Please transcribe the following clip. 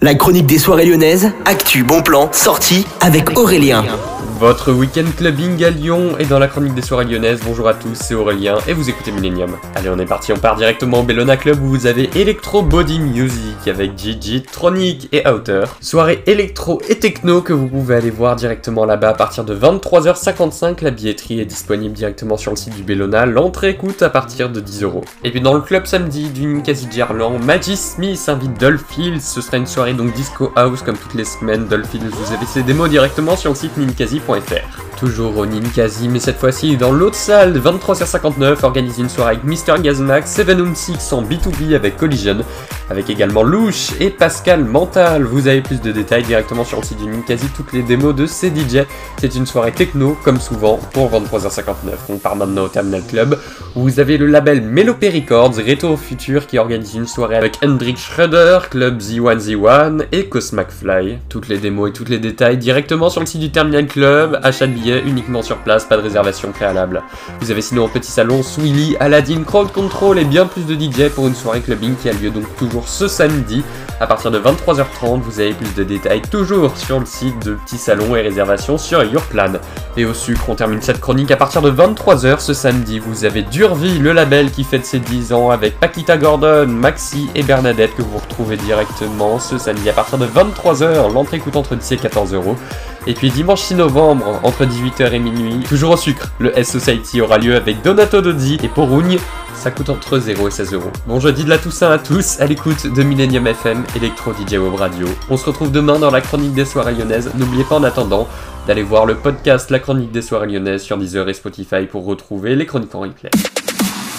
La chronique des soirées lyonnaises, actu, bon plan, sortie avec Aurélien. Votre week-end clubbing à Lyon et dans la chronique des soirées lyonnaises. Bonjour à tous, c'est Aurélien et vous écoutez Millennium. Allez, on est parti, on part directement au Bellona Club où vous avez Electro Body Music avec Gigi, Tronic et Outer. Soirée électro et techno que vous pouvez aller voir directement là-bas à partir de 23h55. La billetterie est disponible directement sur le site du Bellona. L'entrée coûte à partir de 10 euros. Et puis dans le club samedi du Ninkasi Gerland, Maggie Smith invite Dolphils. Ce sera une soirée donc disco house comme toutes les semaines. Dolphils, vous avez ses démos directement sur le site Toujours au Ninkasi, mais cette fois-ci dans l'autre salle, 23h59, organise une soirée avec Mr. Gazmax, 7 en B2B avec Collision, avec également Louche et Pascal Mental. Vous avez plus de détails directement sur le site du Ninkasi, toutes les démos de CDJ. C'est une soirée techno, comme souvent, pour 23h59. On part maintenant au Terminal Club, où vous avez le label Melopé Records, Retro Future, qui organise une soirée avec Hendrik Schroeder, Club Z1Z1 et Cos McFly. Toutes les démos et tous les détails directement sur le site du Terminal Club, achat de billets uniquement sur place, pas de réservation préalable. Vous avez sinon un petit salon Swilly, Aladdin, Crowd Control et bien plus de DJ pour une soirée clubbing qui a lieu donc toujours ce samedi à partir de 23h30. Vous avez plus de détails toujours sur le site de Petit Salon et réservations sur Yourplan. Et au sucre, on termine cette chronique à partir de 23h ce samedi. Vous avez Durvie, le label qui fête ses 10 ans avec Paquita Gordon, Maxi et Bernadette que vous retrouvez directement ce samedi à partir de 23h. L'entrée coûte entre 10 et 14 euros. Et puis dimanche 6 novembre, entre 18h et minuit, toujours au sucre, le S Society aura lieu avec Donato Dozzi et Porugne ça coûte entre 0 et 16 euros. Bon jeudi de la Toussaint à tous, à l'écoute de Millennium FM, Electro DJ Web Radio. On se retrouve demain dans la chronique des soirées lyonnaises. N'oubliez pas en attendant d'aller voir le podcast La chronique des soirées lyonnaises sur Deezer et Spotify pour retrouver les chroniques en replay.